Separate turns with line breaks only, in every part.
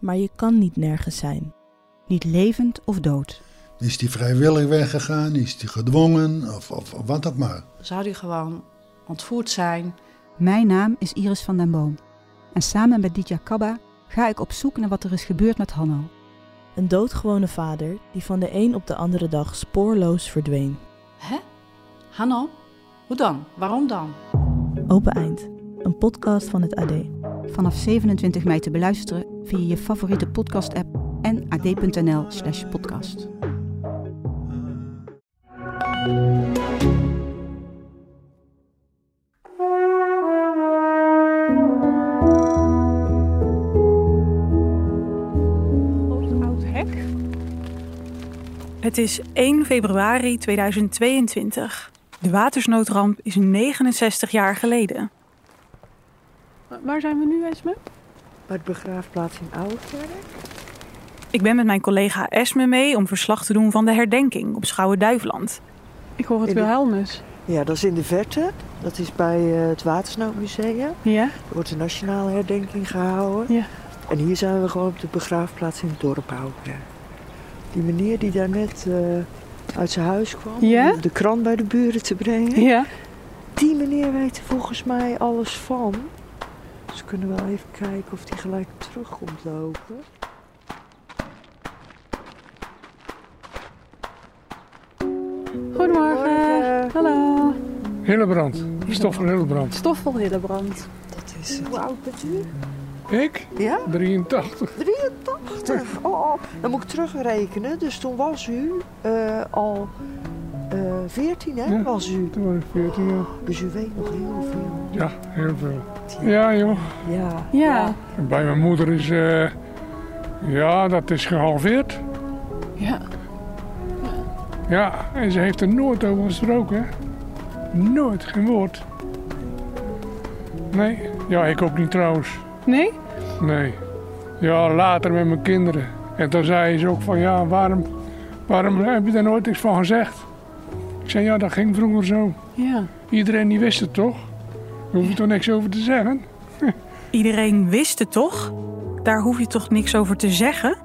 Maar je kan niet nergens zijn. Niet levend of dood.
Is die vrijwillig weggegaan? Is die gedwongen? Of, of, of wat ook maar.
Zou die gewoon ontvoerd zijn?
Mijn naam is Iris van den Boom. En samen met Ditya Kabba ga ik op zoek naar wat er is gebeurd met Hanno.
Een doodgewone vader die van de een op de andere dag spoorloos verdween.
Hè? Hanno? Hoe dan? Waarom dan?
Open Eind, een podcast van het AD.
Vanaf 27 mei te beluisteren via je favoriete podcast-app en ad.nl/slash podcast.
Het is 1 februari 2022. De watersnoodramp is 69 jaar geleden. Waar zijn we nu, Esme?
Bij de begraafplaats in Oudekerk.
Ik ben met mijn collega Esme mee om verslag te doen van de herdenking op Schouwen-Duiveland. Ik hoor het Wilhelmus.
Ja, dat is in de verte. Dat is bij eh, het Watersnoodmuseum.
Ja?
Er wordt een nationale herdenking gehouden.
Ja.
En hier zijn we gewoon op de begraafplaats in het dorp Oudekerk. Die meneer die daar net eh, uit zijn huis kwam
Ja?
om de krant bij de buren te brengen.
Ja.
Die meneer weet er volgens mij alles van. Dus we kunnen wel even kijken of die gelijk terug komt lopen.
Goedemorgen. Hallo.
Hillebrand, Stoffel Hillebrand.
Stoffel Hillebrand.
Dat is het. Hoe oud bent u?
Ik?
Ja?
83.
83. Oh, oh, dan moet ik terugrekenen. Dus toen was u eh, al 14, hè?
Ja.
Was u.
Toen was ik 14 jaar.
Dus u weet nog heel veel.
Ja, heel veel. Ja, joh.
Ja.
Ja.
Bij mijn moeder is... eh, ja, dat is gehalveerd.
Ja.
Ja, en ze heeft er nooit over gesproken, hè. Nooit, geen woord. Nee. Ja, ik ook niet trouwens.
Nee?
Nee. Ja, later met mijn kinderen. En toen zei ze ook van, ja, waarom, waarom heb je daar nooit iets van gezegd? Ik zei, ja, dat ging vroeger zo.
Ja.
Iedereen die wist het toch? Daar hoef je toch niks over te zeggen?
Iedereen wist het toch? Daar hoef je toch niks over te zeggen?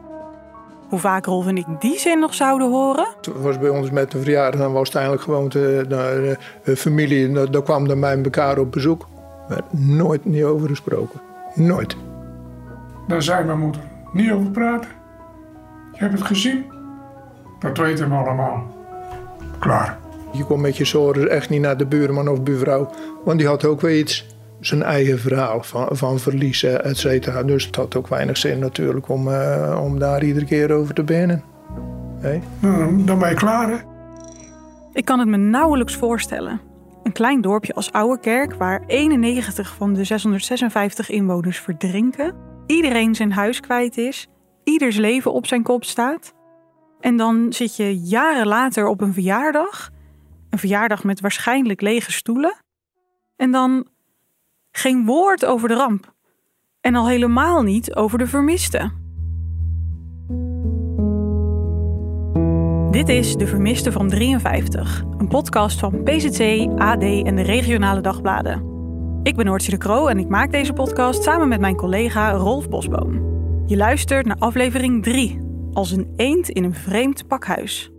Hoe vaak Rolf en ik die zin nog zouden horen?
Het was bij ons met een verjaardag, dan was het eigenlijk gewoon de, de, de familie. Daar daar kwam dan bij elkaar op bezoek. Er werd nooit niet over gesproken. Nooit.
Daar zei mijn moeder, niet over praten. Je hebt het gezien. Dat weten we allemaal. Klaar.
Je kon met je zorgen echt niet naar de buurman of buurvrouw. Want die had ook weer iets, zijn eigen verhaal van, van verliezen, et cetera. Dus het had ook weinig zin natuurlijk om, eh, om daar iedere keer over te beginnen. Hé?
Nou, dan ben je klaar, hè?
Ik kan het me nauwelijks voorstellen. Een klein dorpje als Ouwekerk, waar 91 van de 656 inwoners verdrinken, iedereen zijn huis kwijt is, ieders leven op zijn kop staat. En dan zit je jaren later op een verjaardag, een verjaardag met waarschijnlijk lege stoelen, en dan geen woord over de ramp. En al helemaal niet over de vermisten. Dit is De Vermiste van 53, een podcast van PZC, AD en de regionale dagbladen. Ik ben Noortje de Kroo en ik maak deze podcast samen met mijn collega Rolf Bosboom. Je luistert naar aflevering 3, als een eend in een vreemd pakhuis.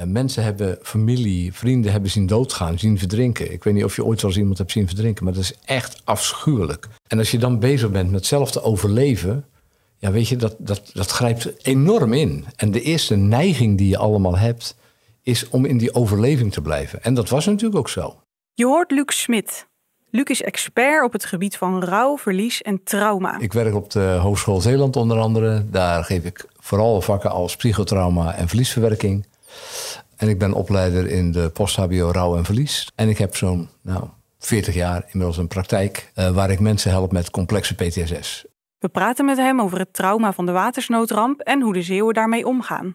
Eh, Mensen hebben familie, vrienden hebben zien doodgaan, zien verdrinken. Ik weet niet of je ooit wel eens iemand hebt zien verdrinken, maar dat is echt afschuwelijk. En als je dan bezig bent met zelf te overleven, ja, weet je, dat, dat, dat grijpt enorm in. En de eerste neiging die je allemaal hebt, is om in die overleving te blijven. En dat was natuurlijk ook zo.
Je hoort Luc Smit. Luc is expert op het gebied van rouw, verlies en trauma.
Ik werk op de Hogeschool Zeeland onder andere. Daar geef ik vooral vakken als psychotrauma en verliesverwerking. En ik ben opleider in de post-HBO rouw en verlies. En ik heb zo'n nou, 40 jaar inmiddels een praktijk eh, waar ik mensen help met complexe PTSS.
We praten met hem over het trauma van de watersnoodramp en hoe de Zeeuwen daarmee omgaan.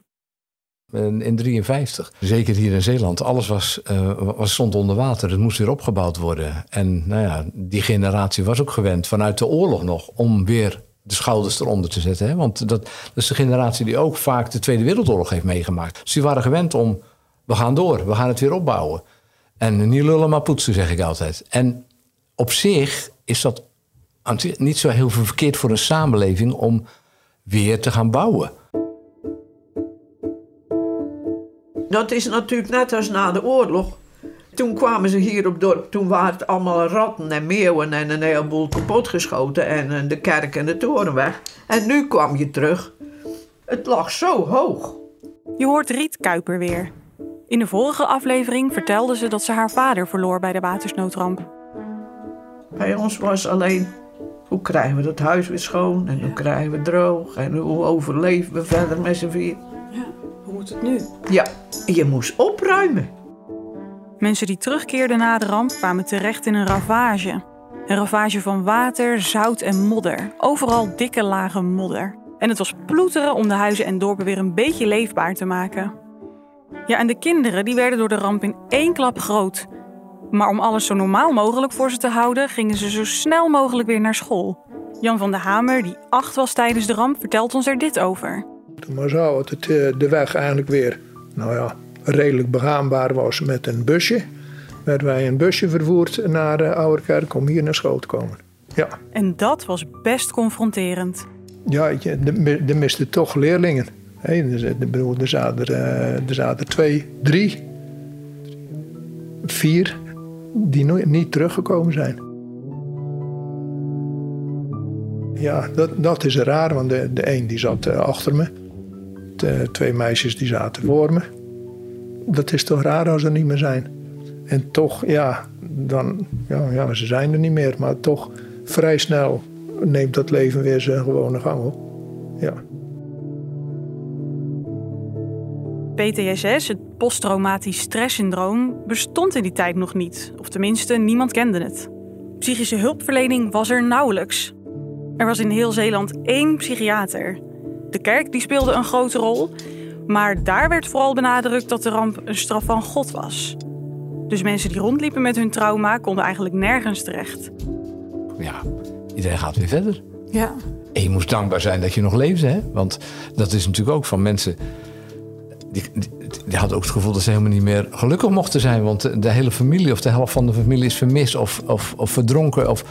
In 1953, zeker hier in Zeeland, alles was, uh, was, stond onder water. Het moest weer opgebouwd worden. En nou ja, die generatie was ook gewend vanuit de oorlog nog om weer de schouders eronder te zetten. Hè? Want dat, is de generatie die ook vaak de Tweede Wereldoorlog heeft meegemaakt. Dus die waren gewend om, we gaan door, we gaan het weer opbouwen. En niet lullen maar poetsen, zeg ik altijd. En op zich is dat niet zo heel verkeerd voor een samenleving om weer te gaan bouwen.
Dat is natuurlijk net als na de oorlog. Toen kwamen ze hier op dorp. Toen waren het allemaal ratten en meeuwen en een heleboel kapotgeschoten. En de kerk en de toren weg. En nu kwam je terug. Het lag zo hoog.
Je hoort Riet Kuiper weer. In de vorige aflevering vertelde ze dat ze haar vader verloor bij de watersnoodramp.
Bij ons was alleen hoe krijgen we dat huis weer schoon en hoe krijgen we het droog en hoe overleven we verder met z'n vier.
Ja, hoe moet het nu?
Ja, je moest opruimen.
Mensen die terugkeerden na de ramp kwamen terecht in een ravage. Een ravage van water, zout en modder. Overal dikke lagen modder. En het was ploeteren om de huizen en dorpen weer een beetje leefbaar te maken. Ja, en de kinderen die werden door de ramp in één klap groot. Maar om alles zo normaal mogelijk voor ze te houden, gingen ze zo snel mogelijk weer naar school. Jan van der Hamer, die acht was tijdens de ramp, vertelt ons er dit over.
Toen zo het eh, de weg eigenlijk weer, nou ja, redelijk begaanbaar was met een busje. Werden wij een busje vervoerd naar de Ouderkerk om hier naar school te komen. Ja.
En dat was best confronterend.
Ja, er misten toch leerlingen. er, zaten, eh, er zaten twee, drie, vier die nooit, niet teruggekomen zijn. Ja, dat, dat is raar, want de, de een die zat eh, achter me. De twee meisjes die zaten voor me. Dat is toch raar als ze niet meer zijn. En toch, ja, dan, ja, ja, ze zijn er niet meer. Maar toch vrij snel neemt dat leven weer zijn gewone gang op. Ja.
PTSS, het posttraumatisch stresssyndroom, bestond in die tijd nog niet. Of tenminste, niemand kende het. Psychische hulpverlening was er nauwelijks. Er was in heel Zeeland één psychiater. De kerk die speelde een grote rol, maar daar werd vooral benadrukt dat de ramp een straf van God was. Dus mensen die rondliepen met hun trauma konden eigenlijk nergens terecht.
Ja, iedereen gaat weer verder.
Ja.
En je moest dankbaar zijn dat je nog leefde, hè? Want dat is natuurlijk ook van mensen die, die, had ook het gevoel dat ze helemaal niet meer gelukkig mochten zijn. Want de, hele familie of de helft van de familie is vermist of, of, of verdronken. Of,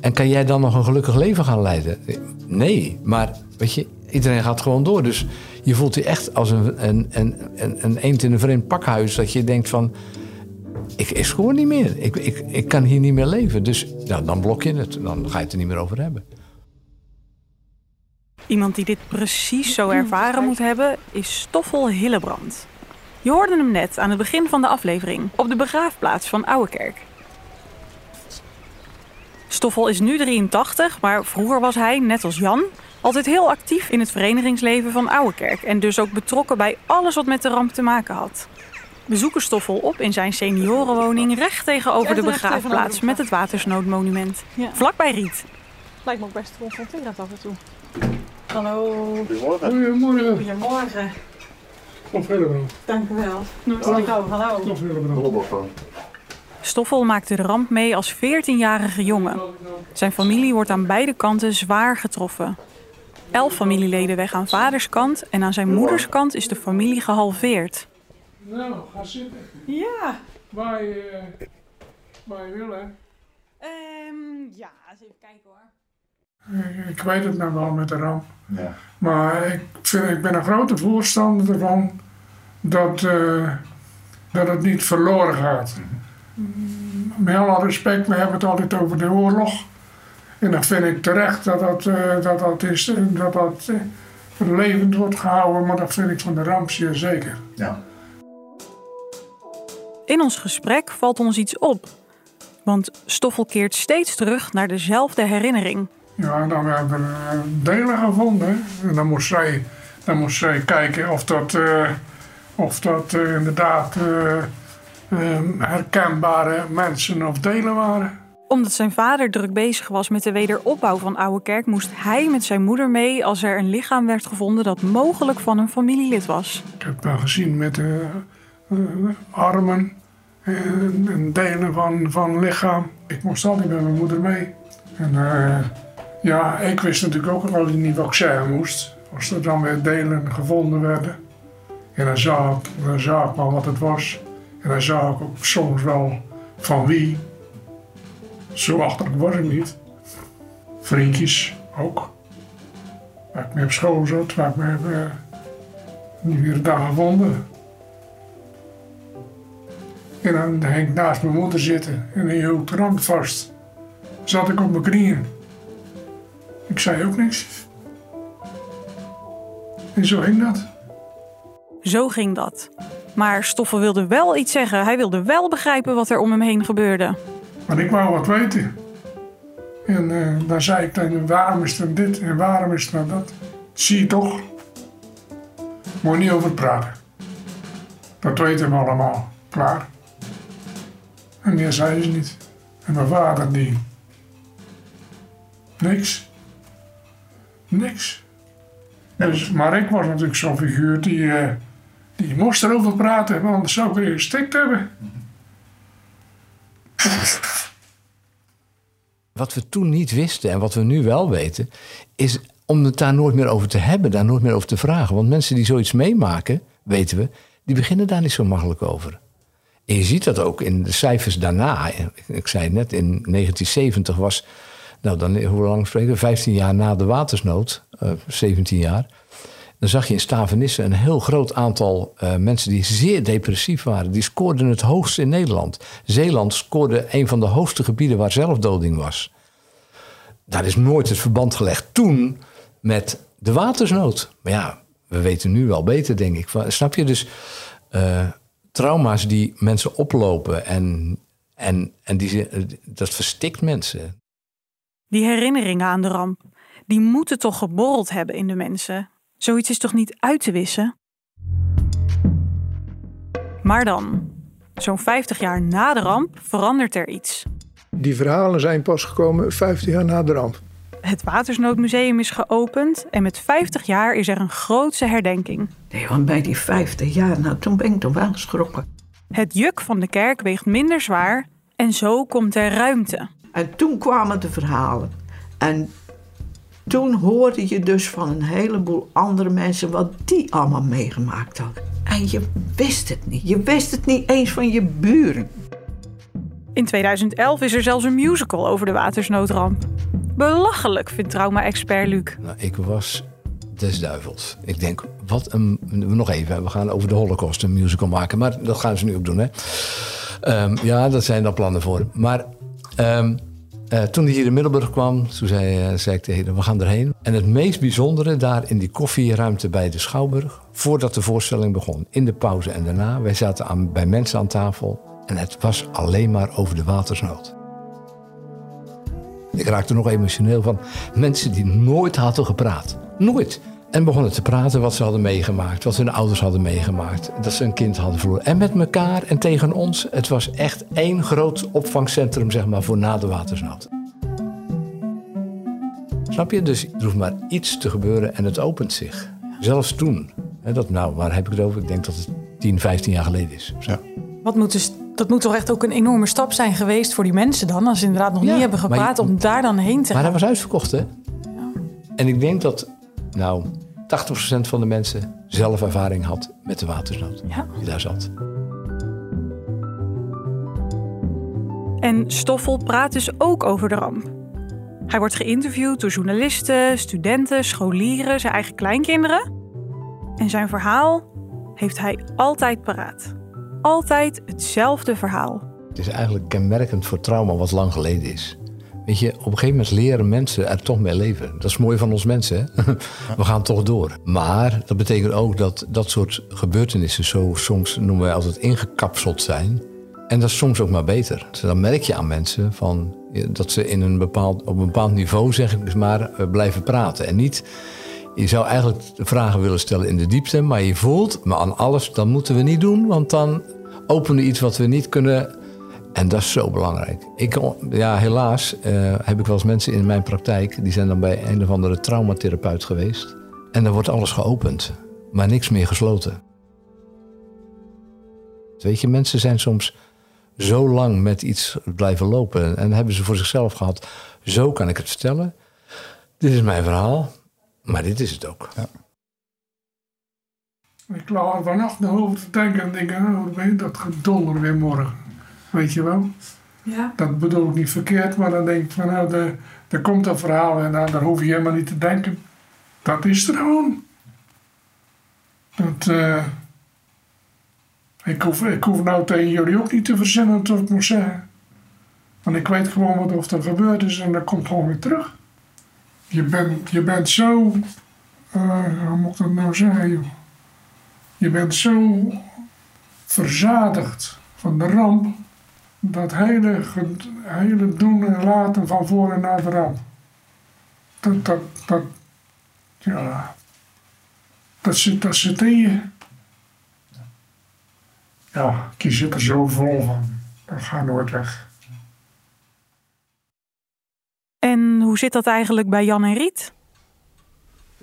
en kan jij dan nog een gelukkig leven gaan leiden? Nee, maar weet je, iedereen gaat gewoon door. Dus je voelt je echt als een, een, een, een, eend in een vreemd pakhuis. Dat je denkt van, ik, ik gewoon niet meer. Ik, ik, ik kan hier niet meer leven. Dus ja, dan blok je het. Dan ga je het er niet meer over hebben.
Iemand die dit precies zo ervaren moet hebben, is Stoffel Hillebrand. Je hoorde hem net aan het begin van de aflevering op de begraafplaats van Ouwekerk. Stoffel is nu 83, maar vroeger was hij, net als Jan, altijd heel actief in het verenigingsleven van Ouwekerk en dus ook betrokken bij alles wat met de ramp te maken had. We zoeken Stoffel op in zijn seniorenwoning recht tegenover de begraafplaats met het watersnoodmonument. Vlakbij Riet.
Lijkt me ook best confronterend af en toe.
Hallo. Goedemorgen. Goedemorgen.
Goedemorgen.
Stof Hillebrand.
Dank u wel. Hallo. Hallo.
Stof Hillebrand.
Stoffel maakte de ramp mee als 14-jarige jongen. Zijn familie wordt aan beide kanten zwaar getroffen. Elf familieleden weg aan vaders kant en aan zijn moeders kant is de familie gehalveerd.
Nou, ga zitten.
Ja.
Waar je, waar je wil, hè?
Um, ja, eens even kijken hoor.
Ik weet het nou wel met de ramp. Ja. Maar ik, vind, ik ben een grote voorstander ervan dat, uh, dat het niet verloren gaat. Mm. Met alle respect, we hebben het altijd over de oorlog. En dat vind ik terecht dat dat, uh, dat, dat, is, dat, dat uh, levend wordt gehouden, maar dat vind ik van de ramp zeer zeker. Ja.
In ons gesprek valt ons iets op. Want Stoffel keert steeds terug naar dezelfde herinnering.
Ja, dan hebben we delen gevonden. En dan moest zij, dan moest zij kijken of dat, uh, of dat uh, inderdaad uh, herkenbare mensen of delen waren.
Omdat zijn vader druk bezig was met de wederopbouw van Oude Kerk, moest hij met zijn moeder mee als er een lichaam werd gevonden dat mogelijk van een familielid was.
Ik heb haar gezien met de armen en, en delen van, van lichaam. Ik moest altijd met mijn moeder mee. En eh, ja, ik wist natuurlijk ook al niet wat ik zeggen moest. Als er dan weer delen gevonden werden. En dan zag, ik, dan zag ik wel wat het was. En dan zag ik ook soms wel van wie. Zo achterlijk was ik niet. Vriendjes ook. Waar ik mee op school zat, waar ik me heb uh, niet weer daar gevonden. En dan ging ik naast mijn moeder zitten en hij hield de rand vast. Zat ik op mijn knieën. Ik zei ook niks. En zo ging dat.
Zo ging dat. Maar Stoffel wilde wel iets zeggen. Hij wilde wel begrijpen wat er om hem heen gebeurde.
Maar ik wou wat weten. En uh, dan zei ik dan, waarom is dan dit en waarom is dan dat? Zie je toch? Moet je niet over praten. Dat weten we allemaal. Klaar. En meer zei ze niet. En mijn vader die. Niks. Niks. Dus, maar ik was natuurlijk zo'n figuur die, uh, die moest erover praten, want anders zou ik weer gestikt hebben.
Wat we toen niet wisten en wat we nu wel weten, is om het daar nooit meer over te hebben, daar nooit meer over te vragen. Want mensen die zoiets meemaken, weten we, die beginnen daar niet zo makkelijk over. En je ziet dat ook in de cijfers daarna. Ik zei net, in 1970 was, nou dan, hoe lang spreken we? 15 jaar na de watersnood, uh, 17 jaar. Dan zag je in Stavenissen een heel groot aantal uh, mensen die zeer depressief waren. Die scoorden het hoogst in Nederland. Zeeland scoorde een van de hoogste gebieden waar zelfdoding was. Daar is nooit het verband gelegd toen met de watersnood. Maar ja, we weten nu wel beter, denk ik. Snap je? Dus uh, trauma's die mensen oplopen en, en, en die, dat verstikt mensen.
Die herinneringen aan de ramp, die moeten toch geborreld hebben in de mensen. Zoiets is toch niet uit te wissen? Maar dan, zo'n 50 jaar na de ramp, verandert er iets.
Die verhalen zijn pas gekomen 50 jaar na de ramp.
Het Watersnoodmuseum is geopend en met 50 jaar is er een grootse herdenking.
Nee, want bij die 50 jaar, nou, toen ben ik toch wel geschrokken.
Het juk van de kerk weegt minder zwaar en zo komt er ruimte.
En toen kwamen de verhalen. En toen hoorde je dus van een heleboel andere mensen wat die allemaal meegemaakt hadden. En je wist het niet. Je wist het niet eens van je buren.
In 2011 is er zelfs een musical over de watersnoodramp. Belachelijk, vindt trauma-expert Luc.
Nou, ik was des duivels. Ik denk, wat een... Nog even, we gaan over de holocaust een musical maken. Maar dat gaan ze nu ook doen, hè. Um, ja, dat zijn dan plannen voor. Maar um, uh, toen hij hier in Middelburg kwam, toen zei, uh, zei ik tegen hem, we gaan erheen. En het meest bijzondere daar in die koffieruimte bij de Schouwburg... voordat de voorstelling begon, in de pauze en daarna... wij zaten aan, bij mensen aan tafel en het was alleen maar over de watersnood. Ik raakte nog emotioneel van mensen die nooit hadden gepraat. Nooit. En begonnen te praten wat ze hadden meegemaakt, wat hun ouders hadden meegemaakt. Dat ze een kind hadden verloren. En met elkaar en tegen ons. Het was echt één groot opvangcentrum, zeg maar, voor na de watersnood. Snap je? Dus er hoeft maar iets te gebeuren en het opent zich. Zelfs toen. Dat, nou, waar heb ik het over? Ik denk dat het 10, 15 jaar geleden is. Ja.
Wat moet dus, dat moet toch echt ook een enorme stap zijn geweest voor die mensen dan, als ze inderdaad nog
Ja,
niet hebben gepraat,
maar je-
om daar dan heen te
Maar
gaan.
hij was uitverkocht, hè? En ik denk dat, nou, 80% van de mensen zelf ervaring had met de watersnood.
Ja.
Die daar zat.
En Stoffel praat dus ook over de ramp. Hij wordt geïnterviewd door journalisten, studenten, scholieren, zijn eigen kleinkinderen. En zijn verhaal heeft hij altijd paraat. Altijd hetzelfde verhaal.
Het is eigenlijk kenmerkend voor trauma wat lang geleden is. Weet je, op een gegeven moment leren mensen er toch mee leven. Dat is mooi van ons mensen, hè? We gaan toch door. Maar dat betekent ook dat dat soort gebeurtenissen zo soms, noemen wij altijd, ingekapseld zijn. En dat is soms ook maar beter. Dus dan merk je aan mensen van, dat ze in een bepaald, op een bepaald niveau, zeg ik dus maar, eh, blijven praten. En niet, je zou eigenlijk vragen willen stellen in de diepte, maar je voelt, maar aan alles, dat moeten we niet doen, want dan openen we iets wat we niet kunnen En dat is zo belangrijk. Ik, ja, helaas eh, heb ik wel eens mensen in mijn praktijk... die zijn dan bij een of andere traumatherapeut geweest. En dan wordt alles geopend, maar niks meer gesloten. Weet je, mensen zijn soms zo lang met iets blijven lopen... en hebben ze voor zichzelf gehad... zo kan ik het vertellen. Dit is mijn verhaal, maar dit is het ook. Ja.
Ik lag vannacht nog over te denken en denk, oh, dat gedonder weer morgen. Weet je wel? Ja. Dat bedoel ik niet verkeerd, maar dan denk ik van, nou, er komt een verhaal en nou, daar hoef je helemaal niet te denken. Dat is er gewoon. Dat, uh, ik, hoef, ik hoef nou tegen jullie ook niet te verzinnen wat ik moet zeggen. Want ik weet gewoon wat of er gebeurd is en dat komt gewoon weer terug. Je bent, je bent zo, uh, hoe moet ik dat nou zeggen joh? Je bent zo verzadigd van de ramp, dat hele, hele doen en laten van voor en na de ramp. Dat, dat, dat, ja, dat zit, dat zit in je. Ja, je zit er zo vol van. Dat gaat nooit weg.
En hoe zit dat eigenlijk bij Jan en Riet?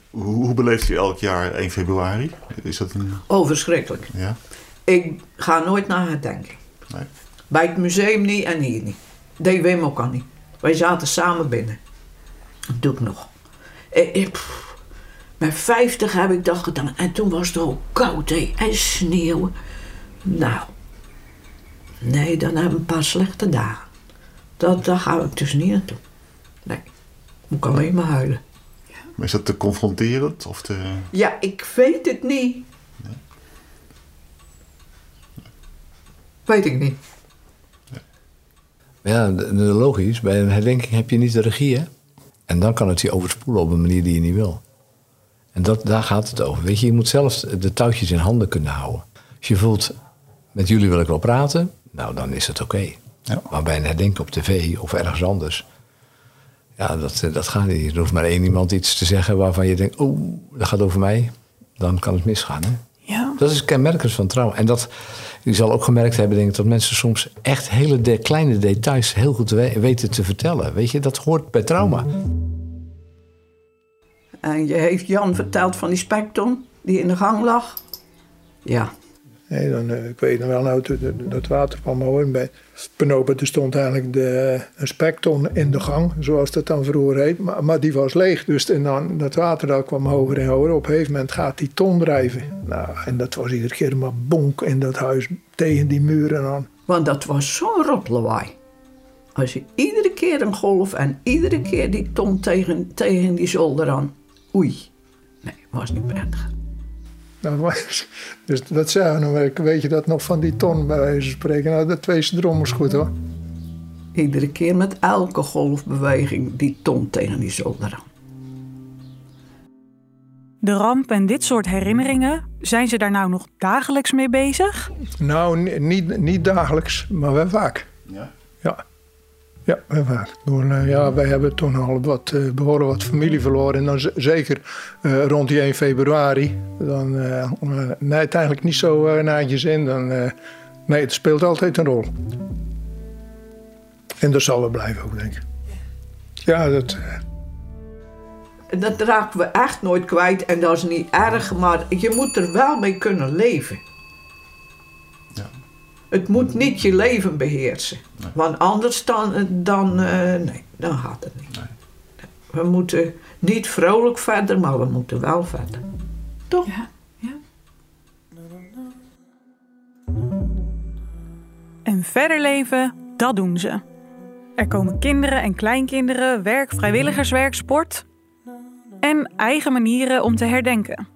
Hoe, beleeft u elk jaar 1 februari? Is dat een...
Oh, verschrikkelijk. Ja? Ik ga nooit naar het denken. Nee. Bij het museum niet en hier niet. Dat Wim ook al niet. Wij zaten samen binnen. Dat doe ik nog. Ik, ik, met 50 heb ik dat gedaan. En toen was het ook koud en sneeuw. Nou, nee, dan hebben we een paar slechte dagen. Dat, daar ga ik dus niet naartoe. Nee, moet ik alleen maar huilen.
Maar is dat te confronterend? Of te...
Ja, ik weet het niet. Nee. Weet ik niet.
Ja, logisch. Bij een herdenking heb je niet de regie, hè? En dan kan het je overspoelen op een manier die je niet wil. En dat, daar gaat het over. Weet je, je moet zelf de touwtjes in handen kunnen houden. Als je voelt, met jullie wil ik wel praten, nou dan is het oké. Ja. Maar bij een herdenking op tv of ergens anders, ja, dat, eh, dat gaat niet. Er hoeft maar één iemand iets te zeggen waarvan je denkt, oh, dat gaat over mij. Dan kan het misgaan. Hè? Ja. Dat is kenmerkend van trouw. En dat, je zal ook gemerkt hebben, denk ik, dat mensen soms echt hele de, kleine details heel goed weten te vertellen. Weet je, dat hoort bij trauma.
En je heeft Jan verteld van die spekton die in de gang lag. Ja,
Nee, dan, uh, ik weet nog wel, nou, dat water kwam hoor. Bij Penopen er stond eigenlijk de, een spekton in de gang, zoals dat dan vroeger heet. Maar, maar die was leeg, dus en dan, dat water dat kwam hoger en hoger. Op een gegeven moment gaat die ton drijven. Nou, en dat was iedere keer maar bonk in dat huis tegen die muren aan.
Want dat was zo'n rotlawaai. Als je iedere keer een golf en iedere keer die ton tegen, tegen die zolder aan. Oei. Nee, was niet prettig.
Nou, dus dat zeggen we. Weet je dat nog van die ton bij wijze van spreken? Nou, dat twee drommels goed hoor.
Iedere keer met elke golfbeweging die ton tegen die zolder aan.
De ramp en dit soort herinneringen, zijn ze daar nou nog dagelijks mee bezig?
Nou, niet, niet dagelijks, maar wel vaak. Ja? Ja. Ja, vaak. Uh, ja, wij hebben toen al wat, uh, behoorlijk wat familie verloren. En dan zeker uh, rond die 1 februari. Dan, nee, het eigenlijk niet zo naar je zin. Dan, nee, het speelt altijd een rol. En dat zal wel blijven ook, denk ik. Ja, dat...
Dat raken we echt nooit kwijt en dat is niet erg, maar je moet er wel mee kunnen leven. Het moet niet je leven beheersen. Want anders dan, dan, uh, nee, dan gaat het niet. We moeten niet vrolijk verder, maar we moeten wel verder. Toch? Ja. ja.
En verder leven, dat doen ze. Er komen kinderen en kleinkinderen, werk, vrijwilligerswerk, sport. En eigen manieren om te herdenken.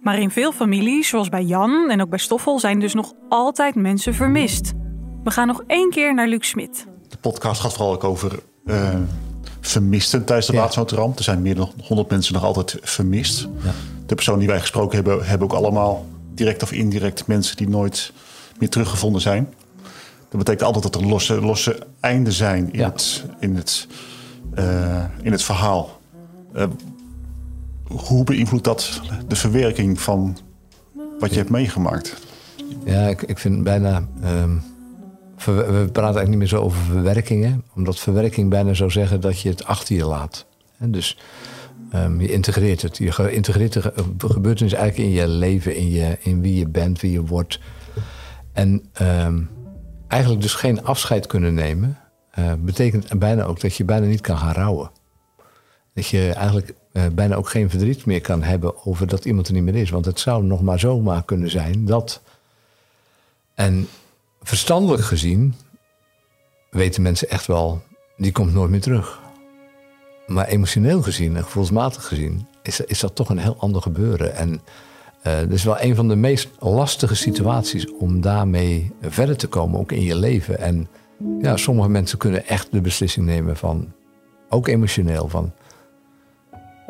Maar in veel families, zoals bij Jan en ook bij Stoffel, zijn dus nog altijd mensen vermist. We gaan nog één keer naar Luc Smit.
De podcast gaat vooral ook over uh, vermisten tijdens de ja. Er zijn meer dan 100 mensen nog altijd vermist. Ja. De personen die wij gesproken hebben, hebben ook allemaal direct of indirect mensen die nooit meer teruggevonden zijn. Dat betekent altijd dat er losse, losse einden zijn in, het, in, het, uh, in het verhaal. Uh, hoe beïnvloedt dat de verwerking van wat je hebt meegemaakt?
Ja, ik, ik vind bijna um, we praten eigenlijk niet meer zo over verwerkingen, omdat verwerking bijna zou zeggen dat je het achter je laat. dus um, je integreert het. Je integreert de gebeurtenis eigenlijk in je leven, in, je, in wie je bent, wie je wordt. En um, eigenlijk dus geen afscheid kunnen nemen, uh, betekent bijna ook dat je bijna niet kan gaan rouwen. Dat je eigenlijk uh, bijna ook geen verdriet meer kan hebben over dat iemand er niet meer is. Want het zou nog maar zomaar kunnen zijn dat. En verstandelijk gezien weten mensen echt wel, die komt nooit meer terug. Maar emotioneel gezien en gevoelsmatig gezien is, is dat toch een heel ander gebeuren. En uh, dat is wel een van de meest lastige situaties om daarmee verder te komen, ook in je leven. En ja, sommige mensen kunnen echt de beslissing nemen van, ook emotioneel, van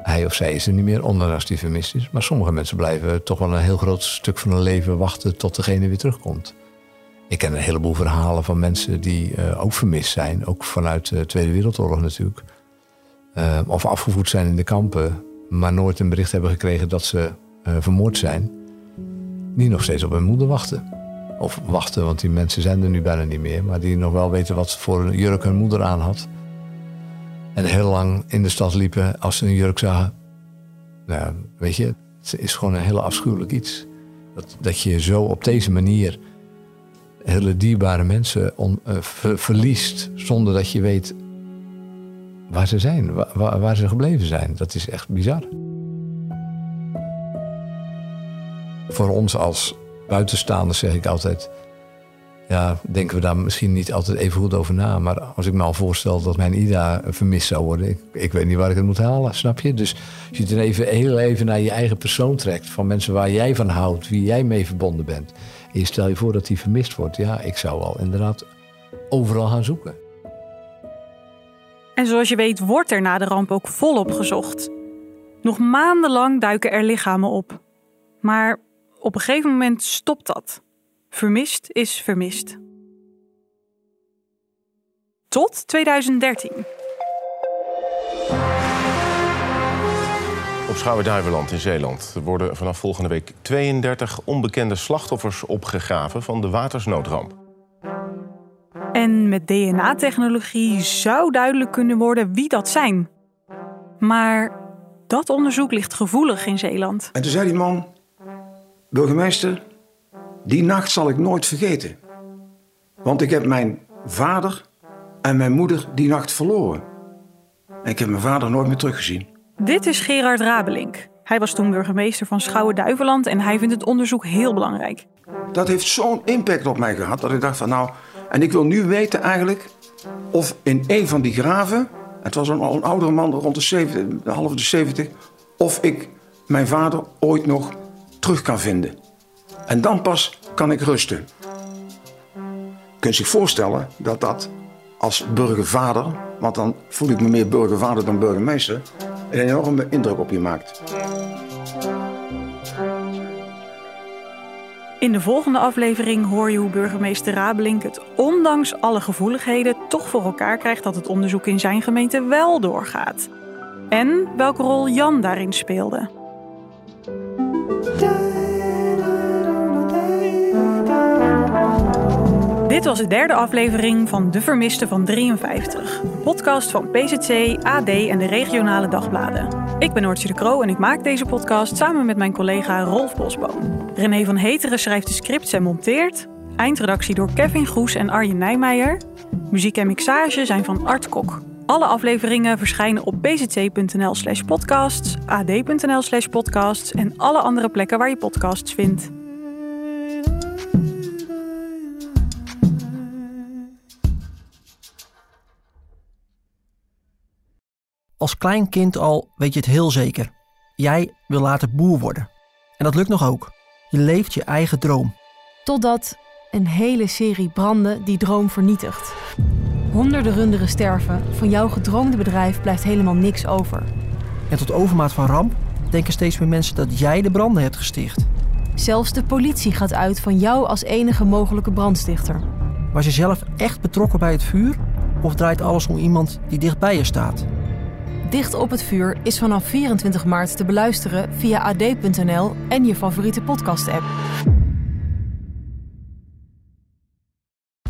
hij of zij is er niet meer, ondanks die vermist is. Maar sommige mensen blijven toch wel een heel groot stuk van hun leven wachten tot degene weer terugkomt. Ik ken een heleboel verhalen van mensen die uh, ook vermist zijn, ook vanuit de Tweede Wereldoorlog natuurlijk. Uh, of afgevoerd zijn in de kampen, maar nooit een bericht hebben gekregen dat ze uh, vermoord zijn. Die nog steeds op hun moeder wachten. Of wachten, want die mensen zijn er nu bijna niet meer, maar die nog wel weten wat voor jurk hun moeder aan had. En heel lang in de stad liepen als ze een jurk zagen. Nou, weet je, het is gewoon een hele afschuwelijk iets. Dat, dat je zo op deze manier hele dierbare mensen on, uh, verliest zonder dat je weet waar ze zijn, waar, waar, ze gebleven zijn. Dat is echt bizar. Voor ons als buitenstaanders zeg ik altijd ja, denken we daar misschien niet altijd even goed over na. Maar als ik me al voorstel dat mijn Ida vermist zou worden, ik, weet niet waar ik het moet halen, snap je? Dus als je het even, heel even naar je eigen persoon trekt, van mensen waar jij van houdt, wie jij mee verbonden bent. En je stel je voor dat die vermist wordt, ja, ik zou al inderdaad overal gaan zoeken.
En zoals je weet wordt er na de ramp ook volop gezocht. Nog maandenlang duiken er lichamen op. Maar op een gegeven moment stopt dat. Vermist is vermist. Tot 2013.
Op Schouwen-Duiveland in Zeeland worden vanaf volgende week 32 onbekende slachtoffers opgegraven van de watersnoodramp.
En met DNA-technologie zou duidelijk kunnen worden wie dat zijn. Maar dat onderzoek ligt gevoelig in Zeeland.
En toen zei die man: Burgemeester, die nacht zal ik nooit vergeten. Want ik heb mijn vader en mijn moeder die nacht verloren. En ik heb mijn vader nooit meer teruggezien.
Dit is Gerard Rabelink. Hij was toen burgemeester van Schouwen-Duiveland en hij vindt het onderzoek heel belangrijk.
Dat heeft zo'n impact op mij gehad dat ik dacht van nou... En ik wil nu weten eigenlijk of in een van die graven... Het was een, een oudere man rond de 70, half de 70... of ik mijn vader ooit nog terug kan vinden. En dan pas kan ik rusten. Je kunt zich voorstellen dat dat als burgervader, want dan voel ik me meer burgervader dan burgemeester, een enorme indruk op je maakt.
In de volgende aflevering hoor je hoe burgemeester Rabelink het ondanks alle gevoeligheden toch voor elkaar krijgt dat het onderzoek in zijn gemeente wel doorgaat. En welke rol Jan daarin speelde. Dit was de derde aflevering van De Vermiste van 53. Een podcast van PZC, AD en de regionale dagbladen. Ik ben Noortje de Kroo en ik maak deze podcast samen met mijn collega Rolf Bosboom. René van Heteren schrijft de scripts en monteert. Eindredactie door Kevin Goes en Arjen Nijmeijer. Muziek en mixage zijn van Art Kok. Alle afleveringen verschijnen op pzc.nl slash podcasts, ad.nl slash podcasts en alle andere plekken waar je podcasts vindt.
Als klein kind al weet je het heel zeker. Jij wil later boer worden. En dat lukt nog ook. Je leeft je eigen droom.
Totdat een hele serie branden die droom vernietigt. Honderden runderen sterven, van jouw gedroomde bedrijf blijft helemaal niks over.
En tot overmaat van ramp denken steeds meer mensen dat jij de branden hebt gesticht.
Zelfs de politie gaat uit van jou als enige mogelijke brandstichter.
Was je zelf echt betrokken bij het vuur? Of draait alles om iemand die dicht bij je staat?
Dicht op het vuur is vanaf 24 maart te beluisteren via ad.nl en je favoriete podcast-app.